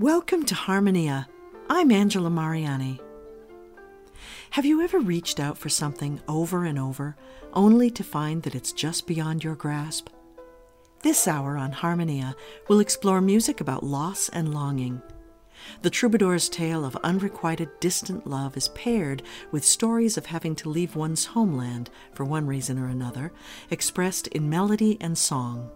Welcome to Harmonia. I'm Angela Mariani. Have you ever reached out for something over and over, only to find that it's just beyond your grasp? This hour on Harmonia will explore music about loss and longing. The troubadour's tale of unrequited distant love is paired with stories of having to leave one's homeland for one reason or another, expressed in melody and song.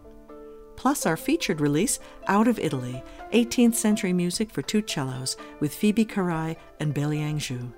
Plus, our featured release, Out of Italy 18th Century Music for Two Cellos, with Phoebe Carrai and Beiliang Zhu.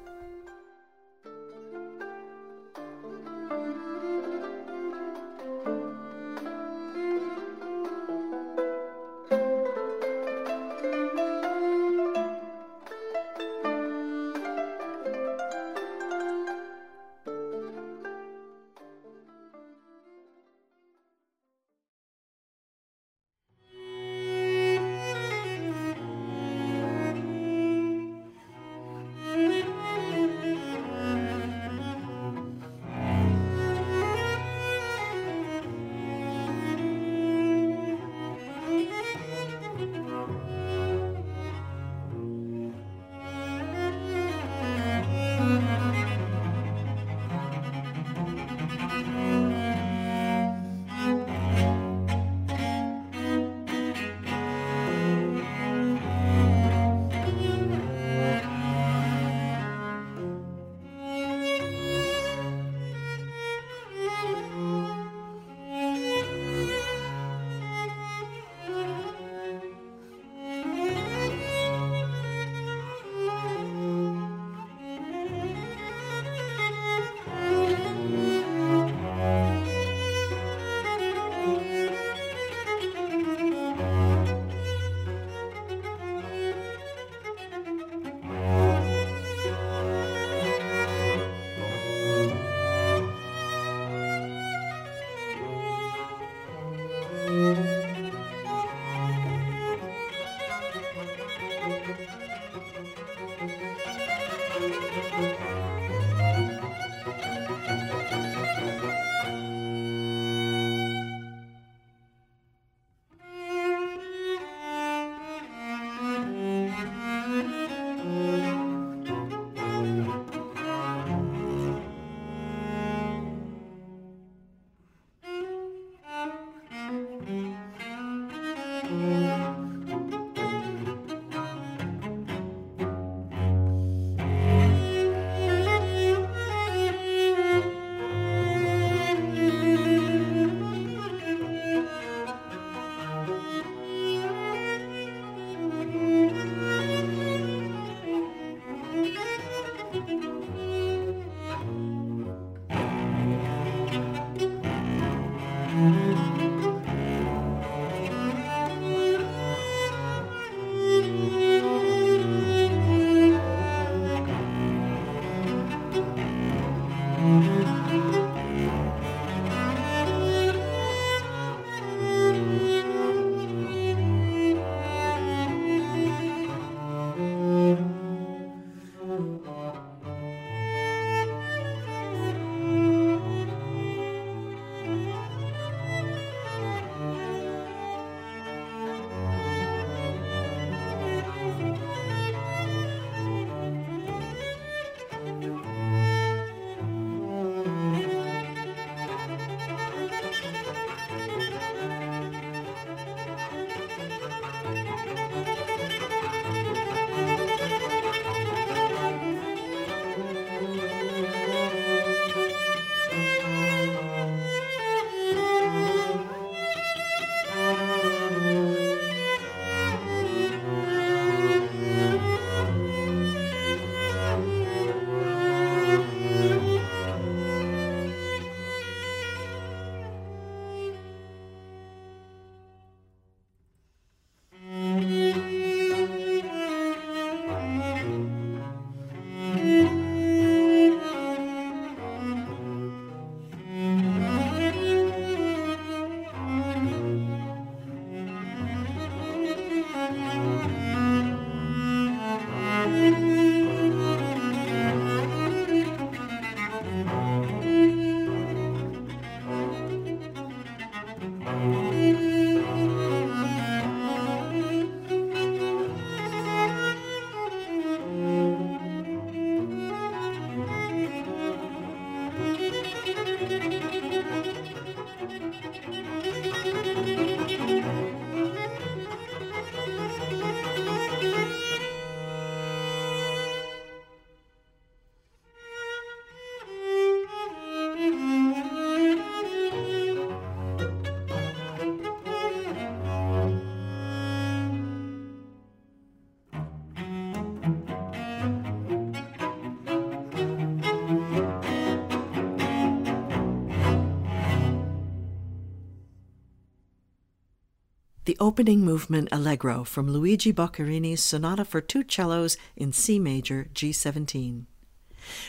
The opening movement Allegro from Luigi Boccherini's Sonata for Two Cellos in C major, G17.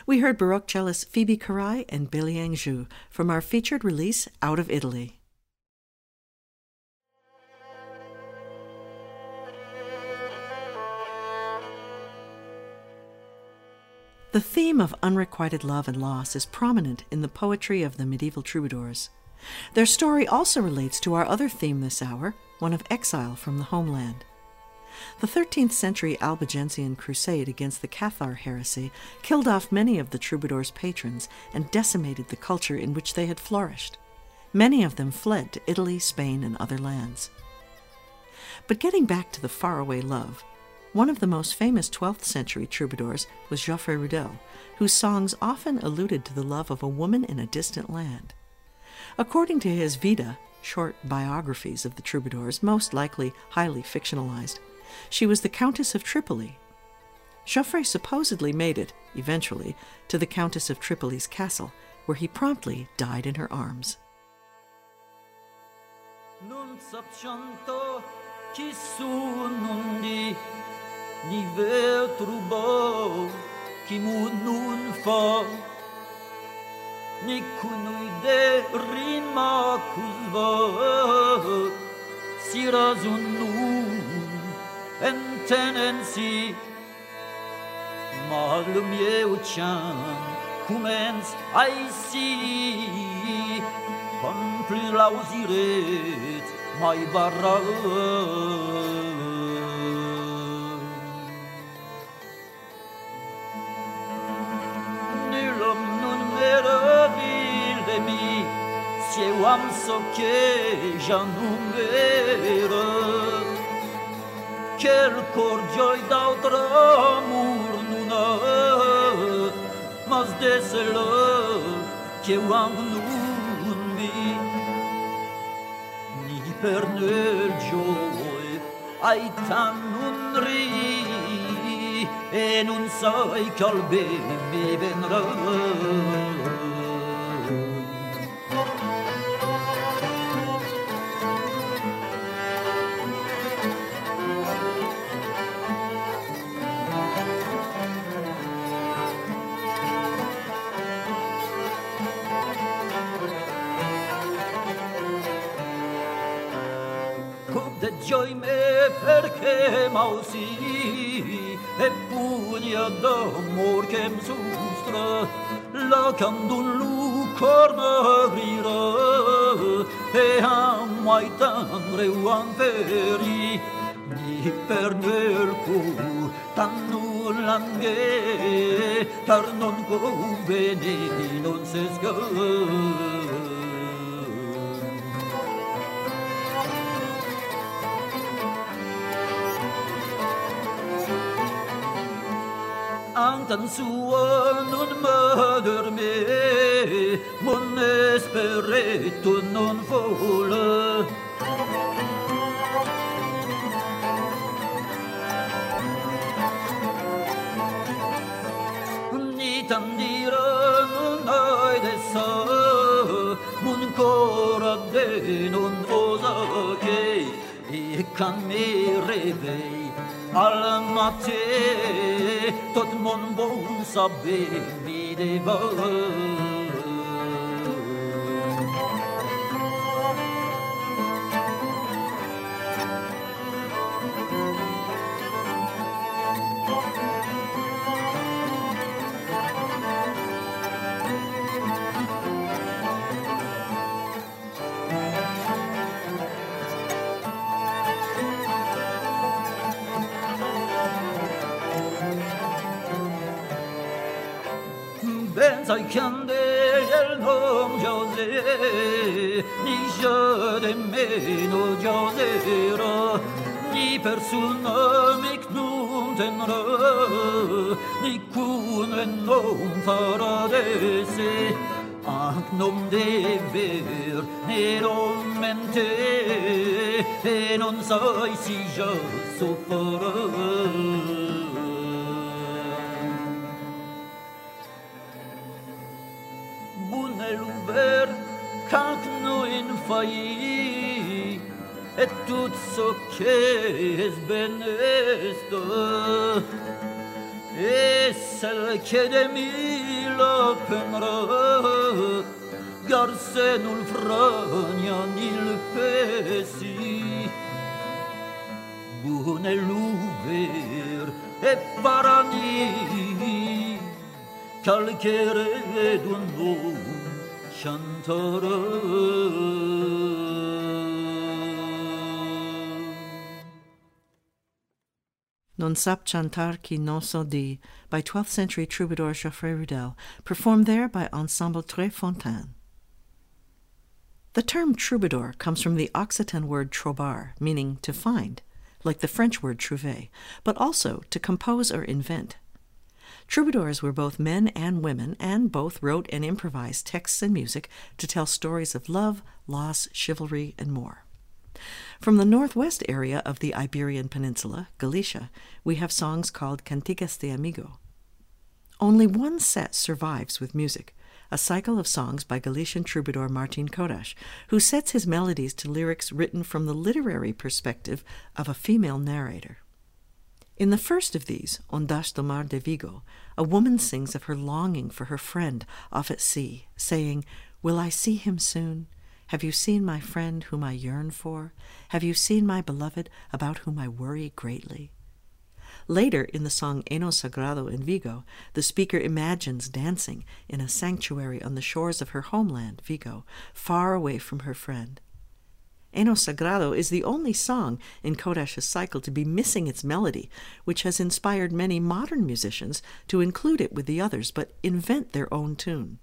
We heard Baroque cellist Phoebe Carrai and Beiliang Zhu from our featured release Out of Italy. The theme of unrequited love and loss is prominent in the poetry of the medieval troubadours. Their story also relates to our other theme this hour, one of exile from the homeland. The 13th century Albigensian crusade against the Cathar heresy killed off many of the troubadours' patrons and decimated the culture in which they had flourished. Many of them fled to Italy, Spain, and other lands. But getting back to the faraway love, one of the most famous 12th century troubadours was Jaufre Rudel, whose songs often alluded to the love of a woman in a distant land. According to his Vita, short biographies of the troubadours, most likely highly fictionalized, she was the Countess of Tripoli. Jaufre supposedly made it, eventually, to the Countess of Tripoli's castle, where he promptly died in her arms. ni vetru bo ki mu nun fa Nicunui rima cusva Si razunum en Malum eu ceam cumens aisi Compli lauziret mai barra se eu am so che já non vero quel cor joy d'altro amor nuna mas deselo che eu am nun vi ni per nel joy ai tan nun ri. E non sai che al bene mi vendrà Joy me perché mausi e pugna d'amor che m'sustra la candun lu corna grira e a mai tandre uan peri ni per nel cu tan nullanghe tar non conveni non se sgâ Antan sua non m'adorme, mon esperetto non vola. Ni tan dira non hai de sa, mon cora de non osa che, e can mi revei. Al matin tot mon bon saber mi devant sai candel nom José ni je de meno Josera ni persona mic num tenra ni kun en nom paradese Ach nom dever nerom mente e non sai si je soffora l'ouvert quand nous in failli et tout ce qu'est benesto et celle qui de mille penra garse nul fragna nil pesi bune luver e parani calcere d'un Non sap chantar qui non dit by 12th century troubadour Jaufre Rudel, performed there by Ensemble Tre Fontane. The term troubadour comes from the Occitan word trobar, meaning to find, like the French word trouver, but also to compose or invent. Troubadours were both men and women, and both wrote and improvised texts and music to tell stories of love, loss, chivalry, and more. From the northwest area of the Iberian Peninsula, Galicia, we have songs called Cantigas de Amigo. Only one set survives with music, a cycle of songs by Galician troubadour Martin Codax, who sets his melodies to lyrics written from the literary perspective of a female narrator. In the first of these, Ondas do Mar de Vigo, a woman sings of her longing for her friend off at sea, saying, Will I see him soon? Have you seen my friend whom I yearn for? Have you seen my beloved about whom I worry greatly? Later, in the song Eno Sagrado in Vigo, the speaker imagines dancing in a sanctuary on the shores of her homeland, Vigo, far away from her friend. Eno Sagrado is the only song in Codax's cycle to be missing its melody, which has inspired many modern musicians to include it with the others but invent their own tune.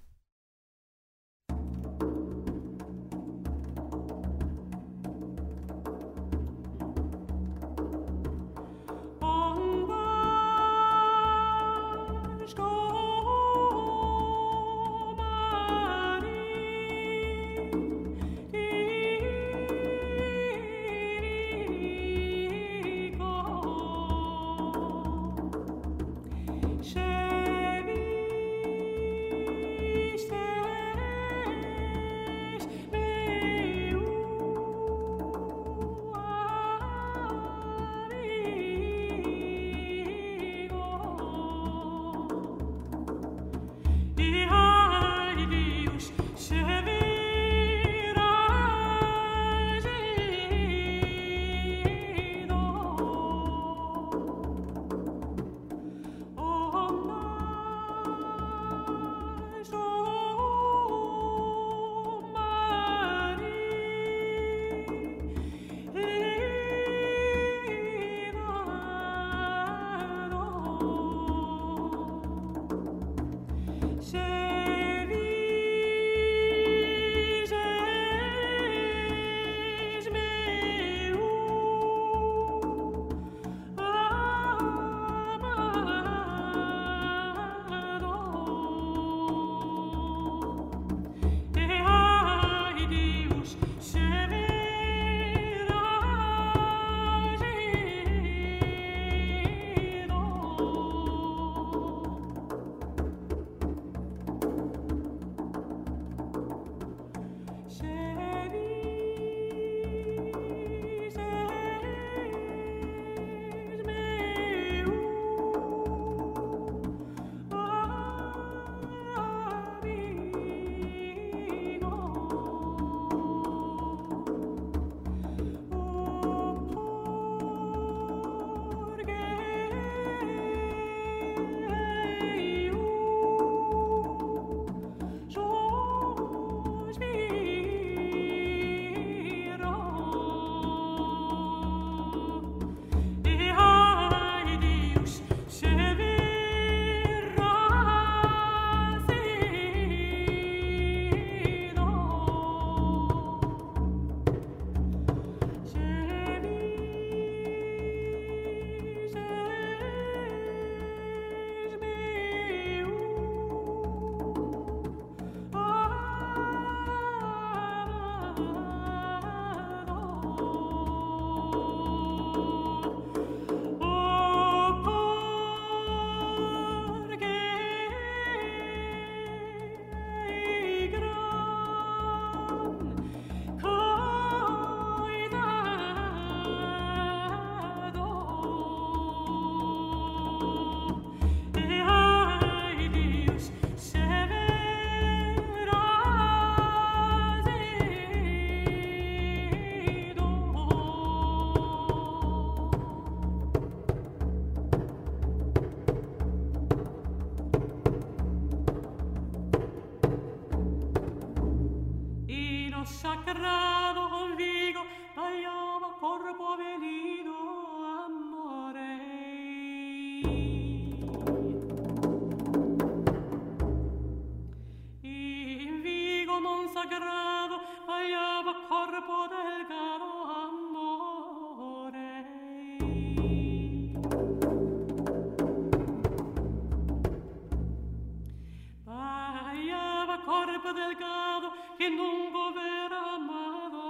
che non governa amado,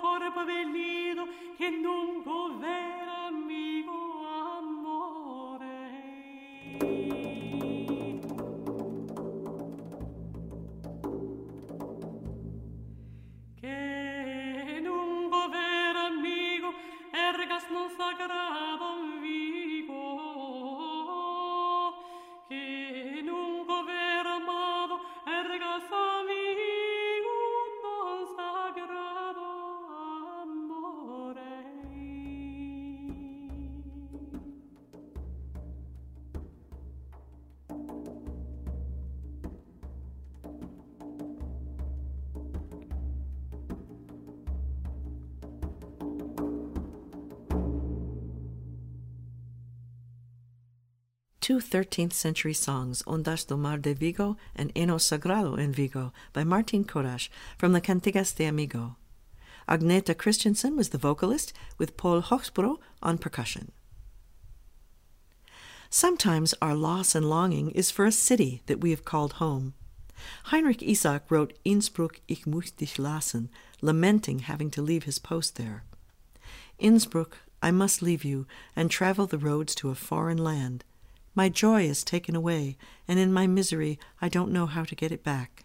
corpo velido che two 13th century songs, Ondas do Mar de Vigo and Eno Sagrado en Vigo, by Martin Codax from the Cantigas de Amigo. Agneta Christensen was the vocalist, with Paul Hochsbro on percussion. Sometimes our loss and longing is for a city that we have called home. Heinrich Isaac wrote Innsbruck, ich muss dich lassen, lamenting having to leave his post there. Innsbruck, I must leave you and travel the roads to a foreign land. My joy is taken away, and in my misery I don't know how to get it back.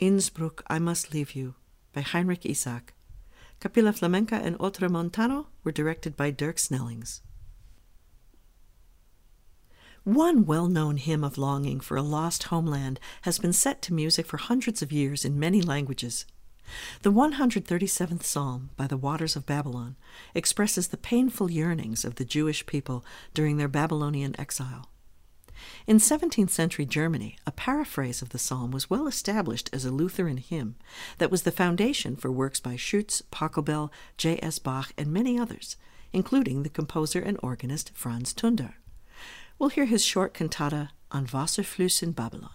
Innsbruck, I Must Leave You by Heinrich Isaac. Capilla Flamenca and Oltremontano were directed by Dirk Snellings. One well known hymn of longing for a lost homeland has been set to music for hundreds of years in many languages. The 137th Psalm by the Waters of Babylon expresses the painful yearnings of the Jewish people during their Babylonian exile. In 17th century Germany, a paraphrase of the psalm was well established as a Lutheran hymn that was the foundation for works by Schütz, Pachelbel, J.S. Bach, and many others, including the composer and organist Franz Tunder. We'll hear his short cantata on Wasserflüsse in Babylon.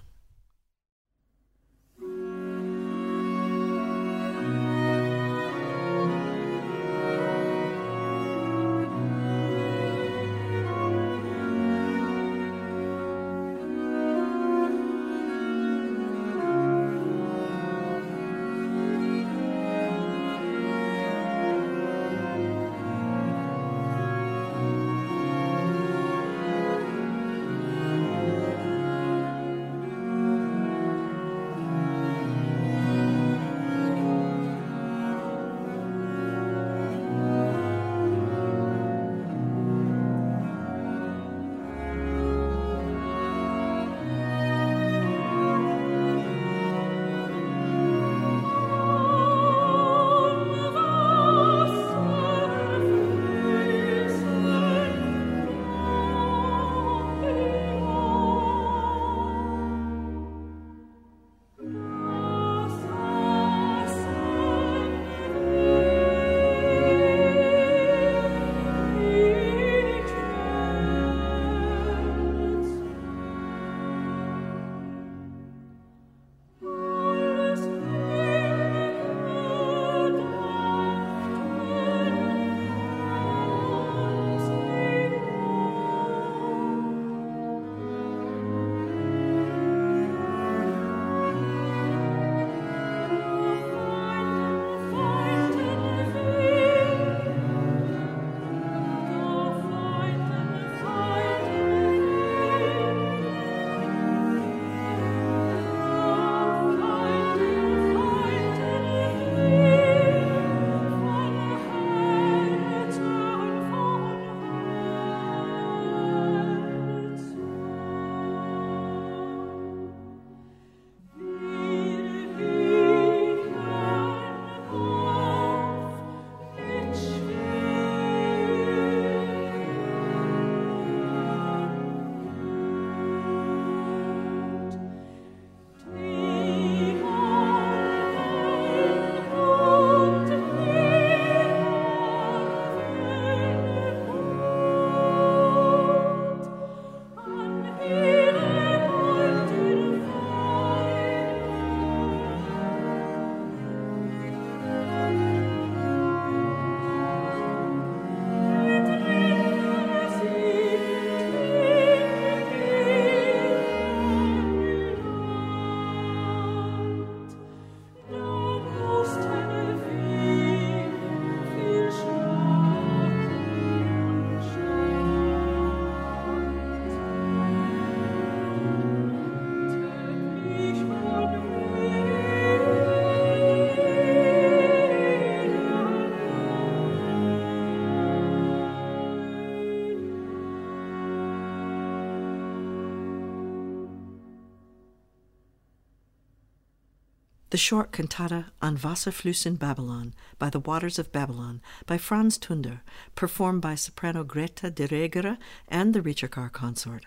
The short cantata An Wasserfluss in Babylon by the Waters of Babylon by Franz Tunder, performed by soprano Greta de Reyghere and the Ricercar Consort.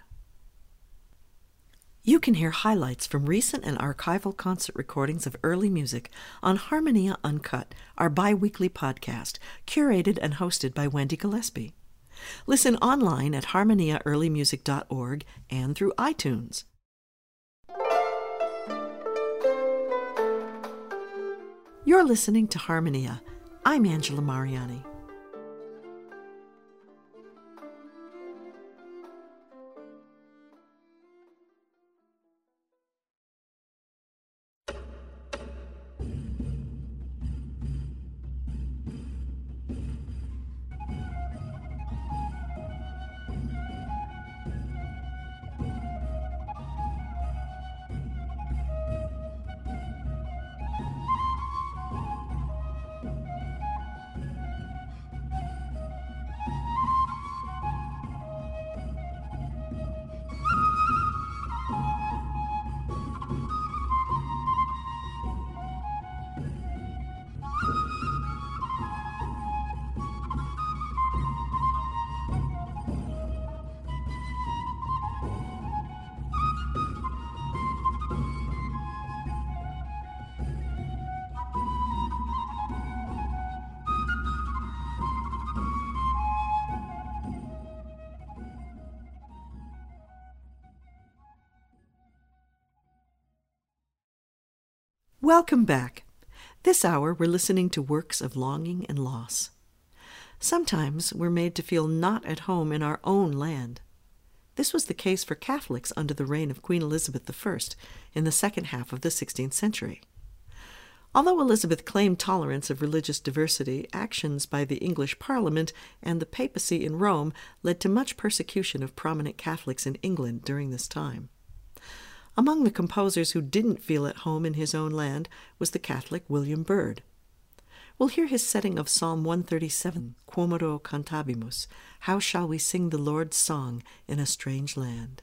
You can hear highlights from recent and archival concert recordings of early music on Harmonia Uncut, our bi weekly podcast, curated and hosted by Wendy Gillespie. Listen online at harmoniaearlymusic.org and through iTunes. You're listening to Harmonia. I'm Angela Mariani. Welcome back. This hour, we're listening to works of longing and loss. Sometimes we're made to feel not at home in our own land. This was the case for Catholics under the reign of Queen Elizabeth I in the second half of the 16th century. Although Elizabeth claimed tolerance of religious diversity, actions by the English Parliament and the papacy in Rome led to much persecution of prominent Catholics in England during this time. Among the composers who didn't feel at home in his own land was the Catholic William Byrd. We'll hear his setting of Psalm 137, Quomodo cantabimus, How shall we sing the Lord's song in a strange land?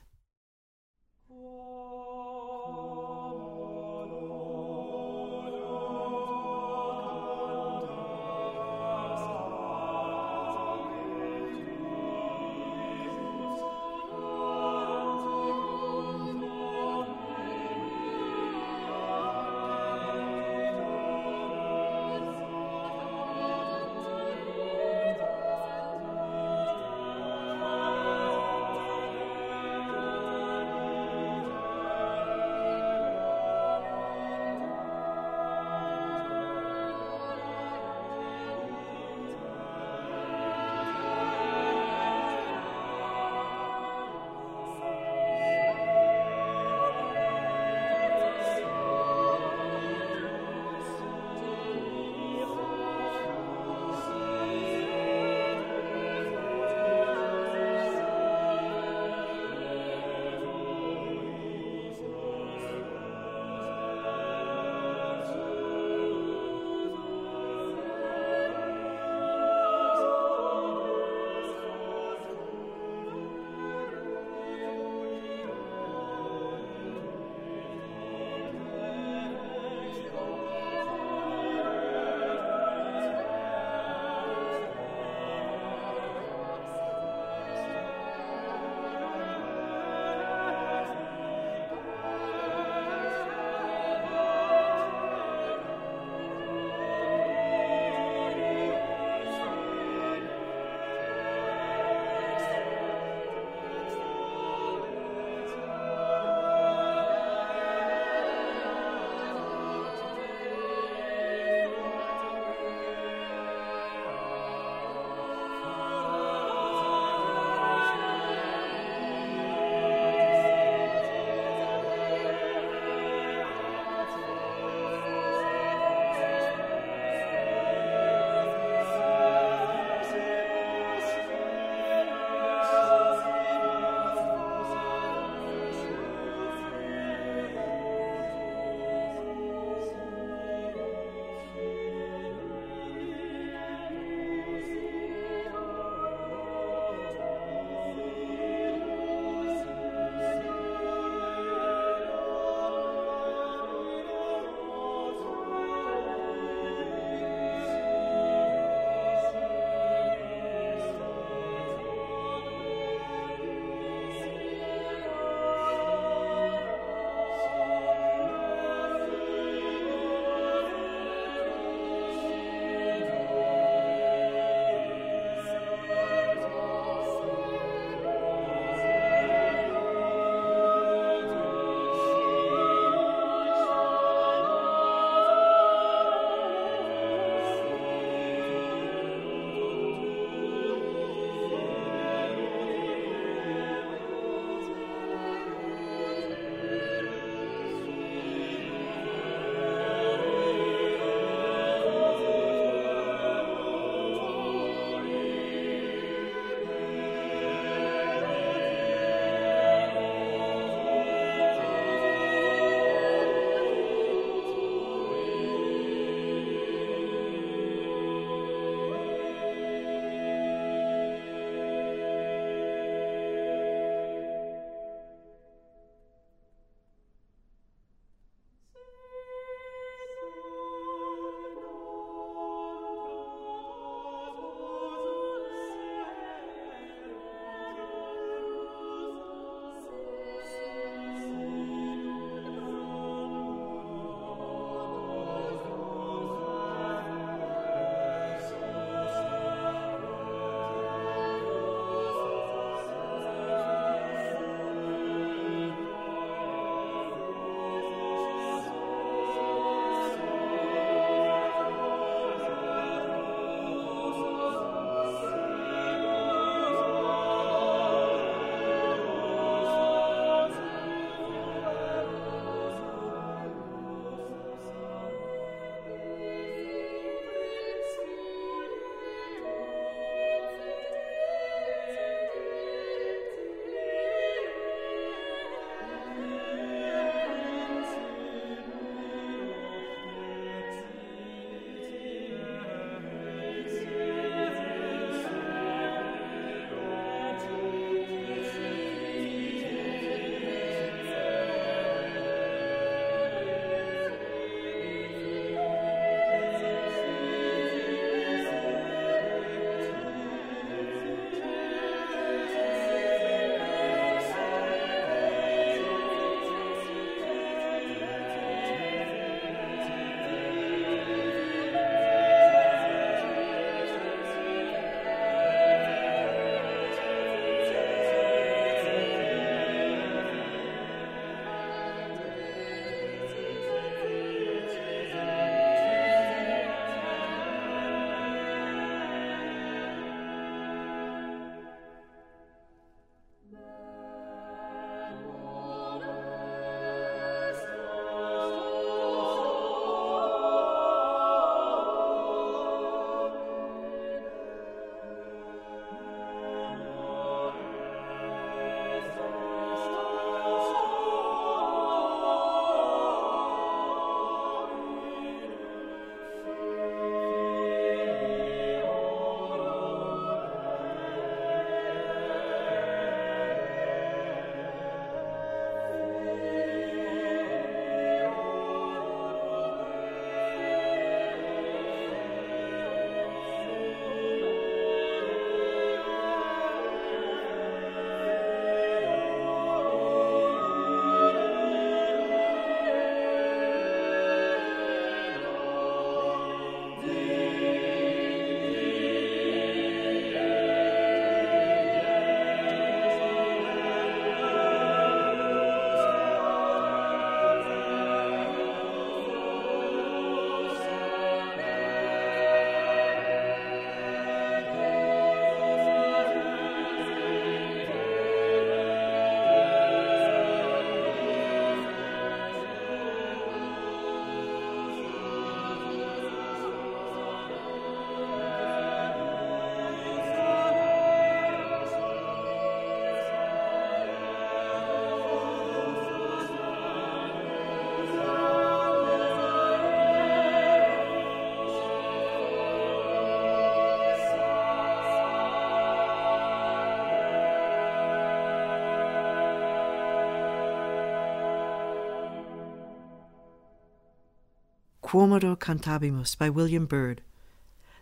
Quomodo Cantabimus by William Byrd.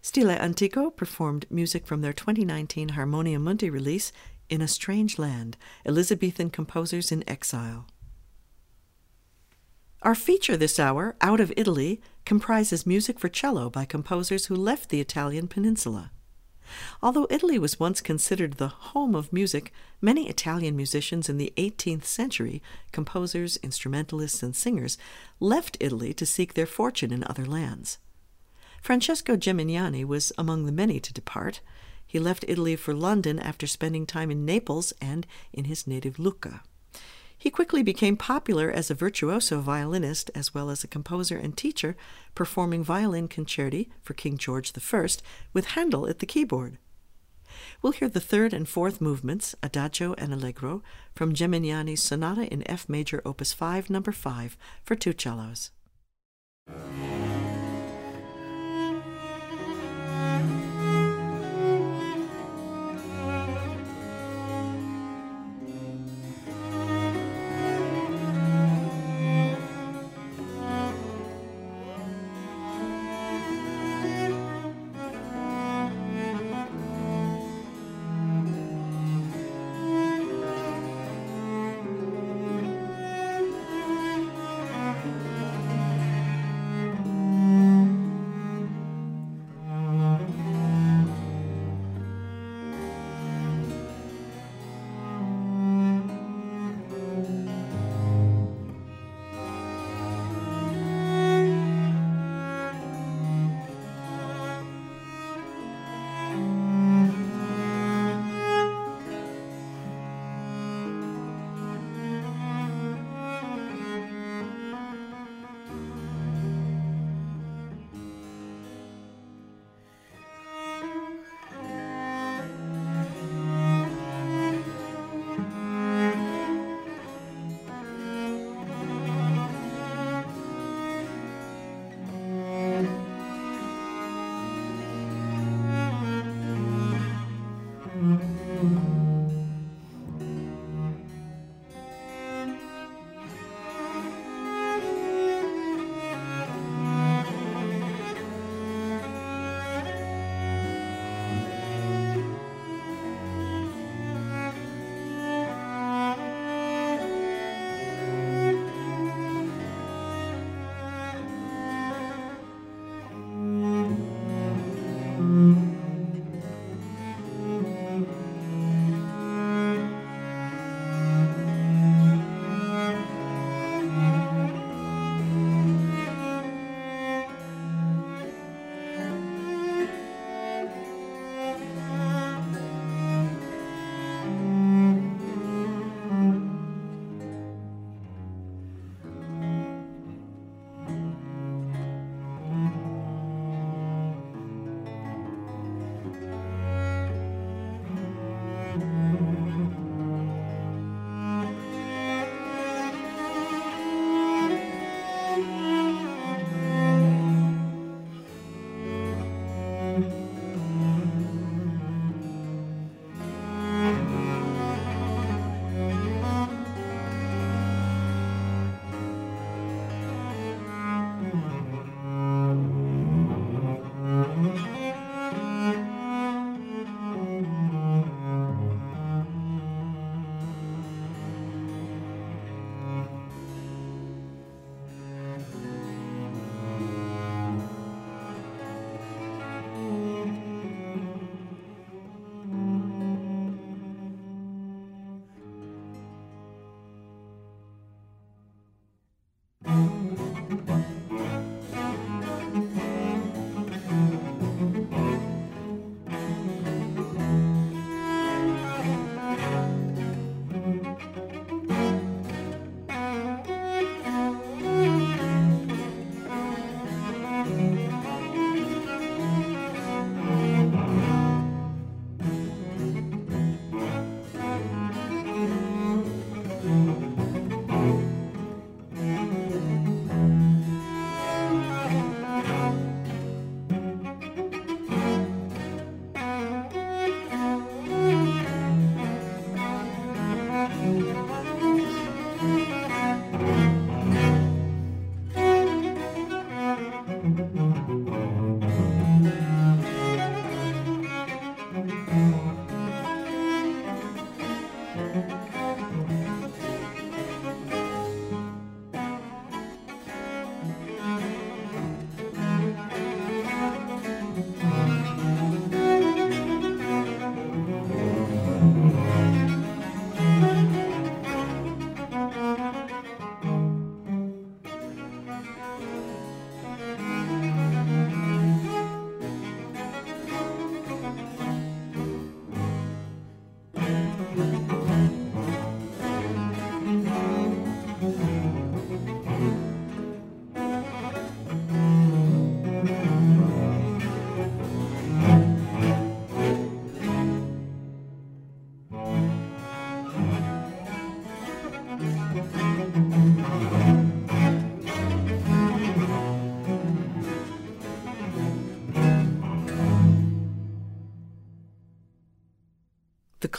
Stile Antico performed music from their 2019 Harmonia Mundi release, In a Strange Land Elizabethan Composers in Exile. Our feature this hour, Out of Italy, comprises music for cello by composers who left the Italian peninsula. Although Italy was once considered the home of music, many Italian musicians in the 18th century, composers, instrumentalists, and singers, left Italy to seek their fortune in other lands. Francesco Geminiani was among the many to depart. He left Italy for London after spending time in Naples and in his native Lucca. He quickly became popular as a virtuoso violinist as well as a composer and teacher, performing violin concerti for King George I with Handel at the keyboard. We'll hear the third and fourth movements, Adagio and Allegro, from Geminiani's Sonata in F major, opus 5, number 5, for two cellos.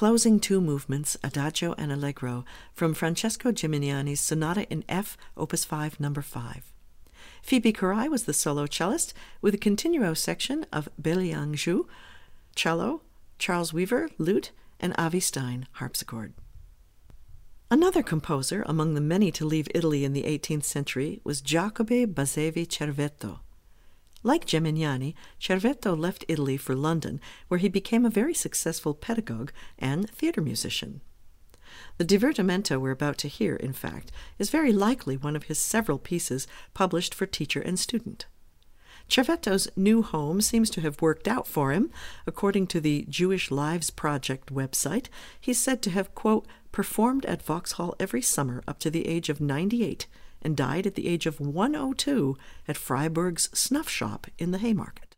Closing two movements, Adagio and Allegro, from Francesco Geminiani's Sonata in F, Opus 5, number 5. Phoebe Carrai was the solo cellist, with a continuo section of Beiliang Zhu, cello, Charles Weaver, lute, and Avi Stein, harpsichord. Another composer among the many to leave Italy in the 18th century was Giacobbe Basevi Cervetto. Like Geminiani, Cervetto left Italy for London, where he became a very successful pedagogue and theater musician. The divertimento we're about to hear, in fact, is very likely one of his several pieces published for teacher and student. Cervetto's new home seems to have worked out for him. According to the Jewish Lives Project website, he's said to have, quote, performed at Vauxhall every summer up to the age of 98 and died at the age of 102 at Freiburg's snuff shop in the Haymarket.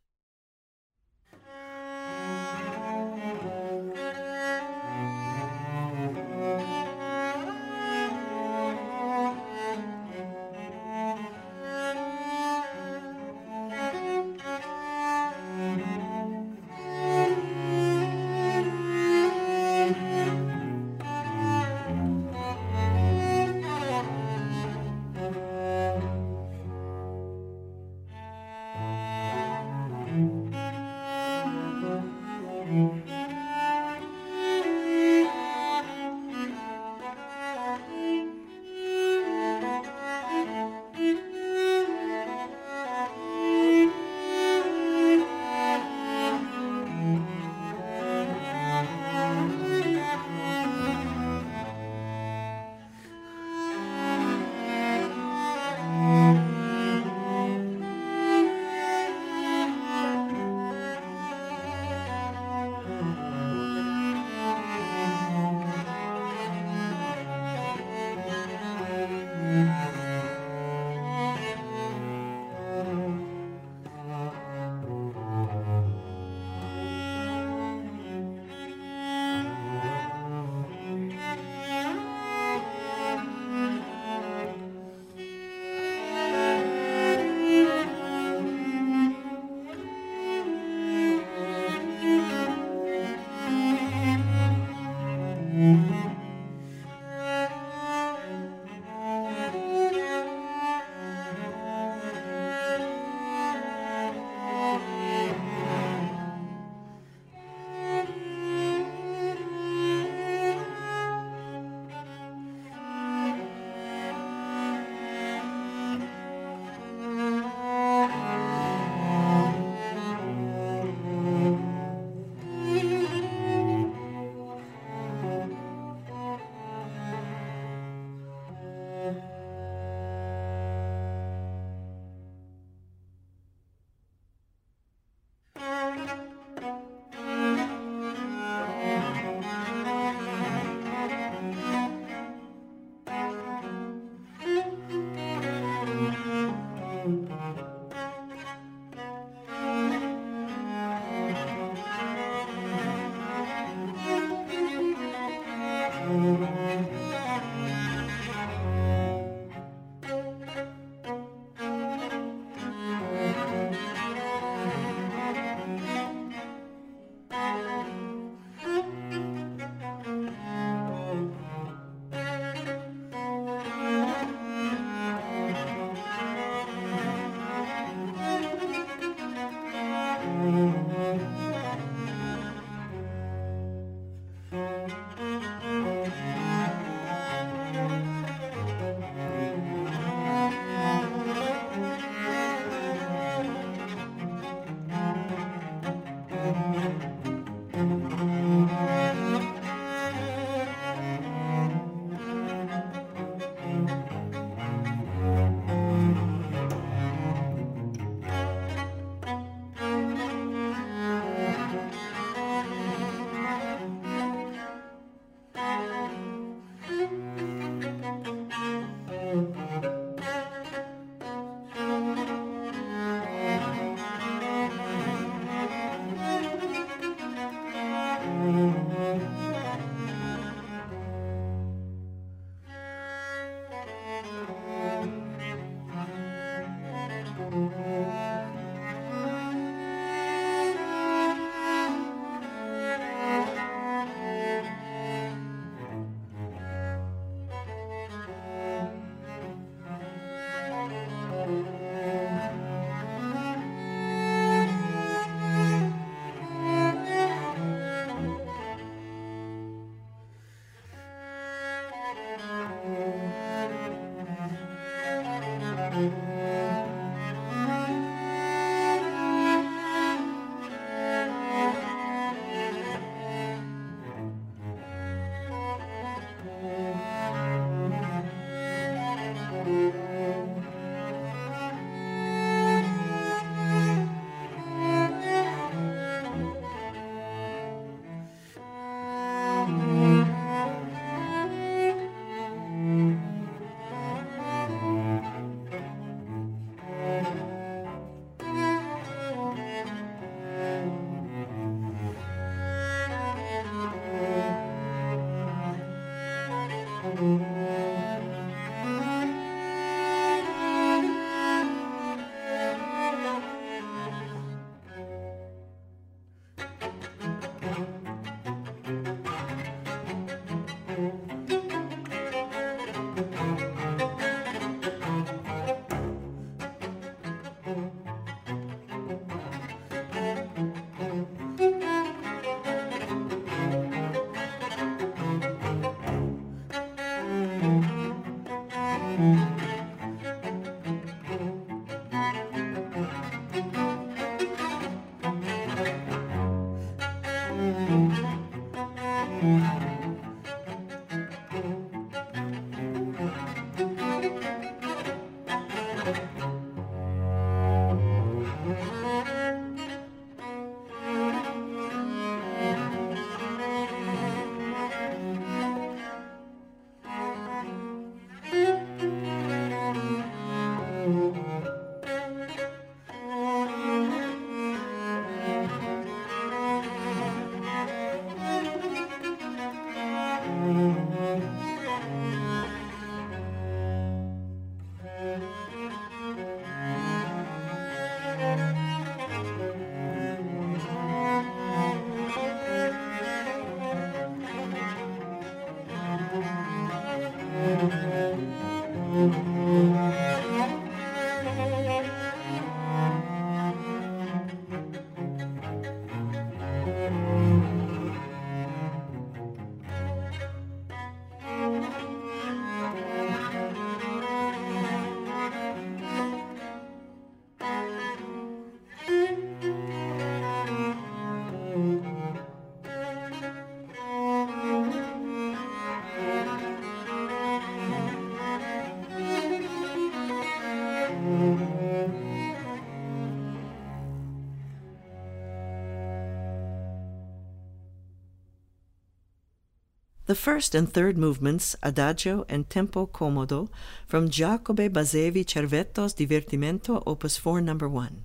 The first and third movements, Adagio and Tempo Comodo, from Giacobbe Basevi Cervetto's Divertimento, Opus 4, number 1.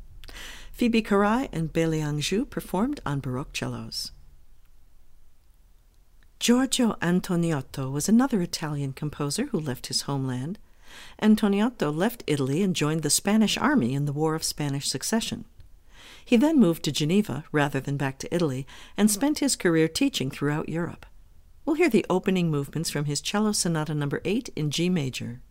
Phoebe Carrai and Beiliang Zhu performed on Baroque cellos. Giorgio Antoniotto was another Italian composer who left his homeland. Antoniotto left Italy and joined the Spanish army in the War of Spanish Succession. He then moved to Geneva rather than back to Italy and spent his career teaching throughout Europe. We'll hear the opening movements from his Cello Sonata number 8 in G major.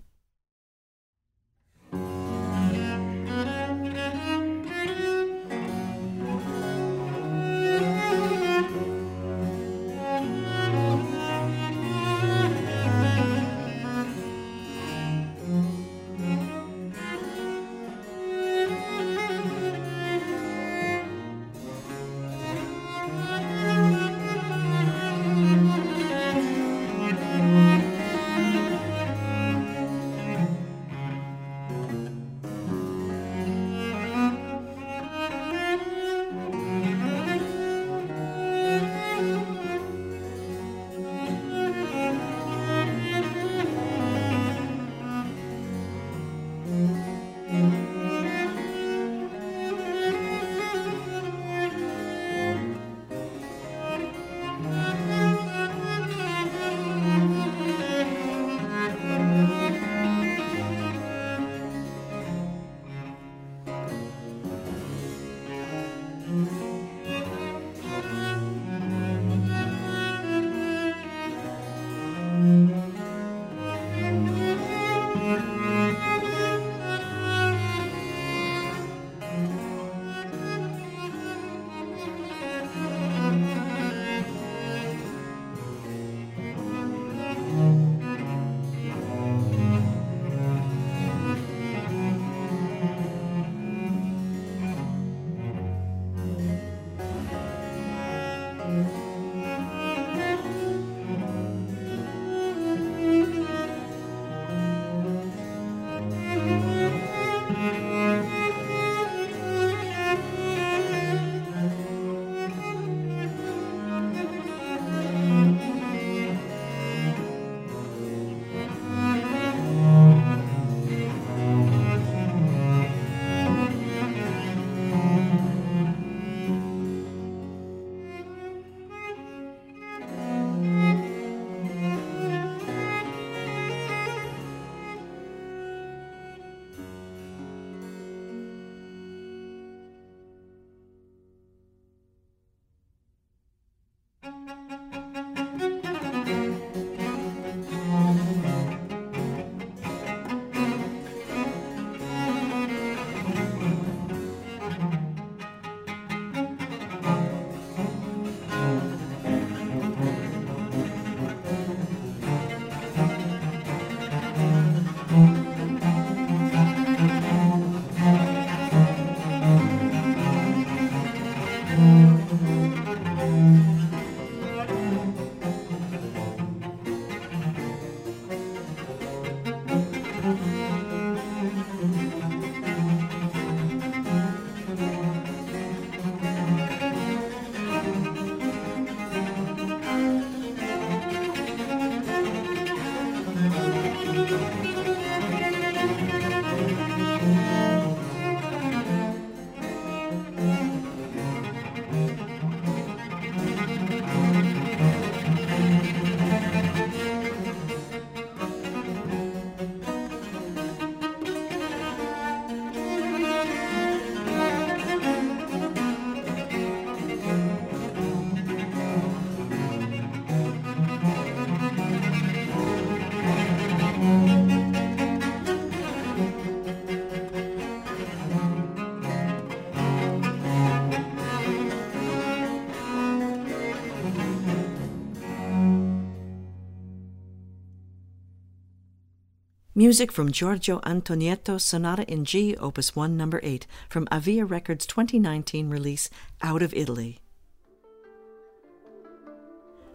Music from Giorgio Antoniotto Sonata in G, Opus 1, Number 8, from Avie Records 2019 release Out of Italy.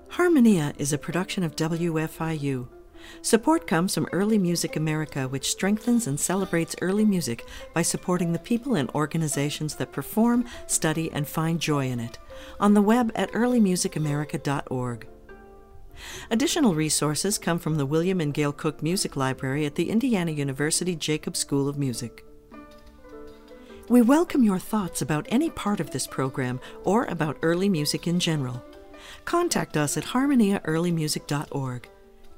Harmonia is a production of WFIU. Support comes from Early Music America, which strengthens and celebrates early music by supporting the people and organizations that perform, study, and find joy in it. On the web at earlymusicamerica.org. Additional resources come from the William and Gail Cook Music Library at the Indiana University Jacobs School of Music. We welcome your thoughts about any part of this program or about early music in general. Contact us at harmoniaearlymusic.org.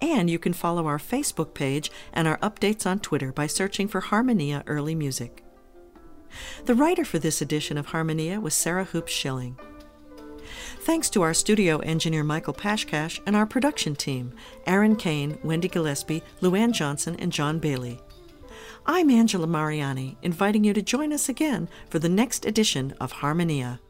And you can follow our Facebook page and our updates on Twitter by searching for Harmonia Early Music. The writer for this edition of Harmonia was Sarah Hoop Schilling. Thanks to our studio engineer Michael Pashkash and our production team Aaron Kane, Wendy Gillespie, Luann Johnson, and John Bailey. I'm Angela Mariani, inviting you to join us again for the next edition of Harmonia.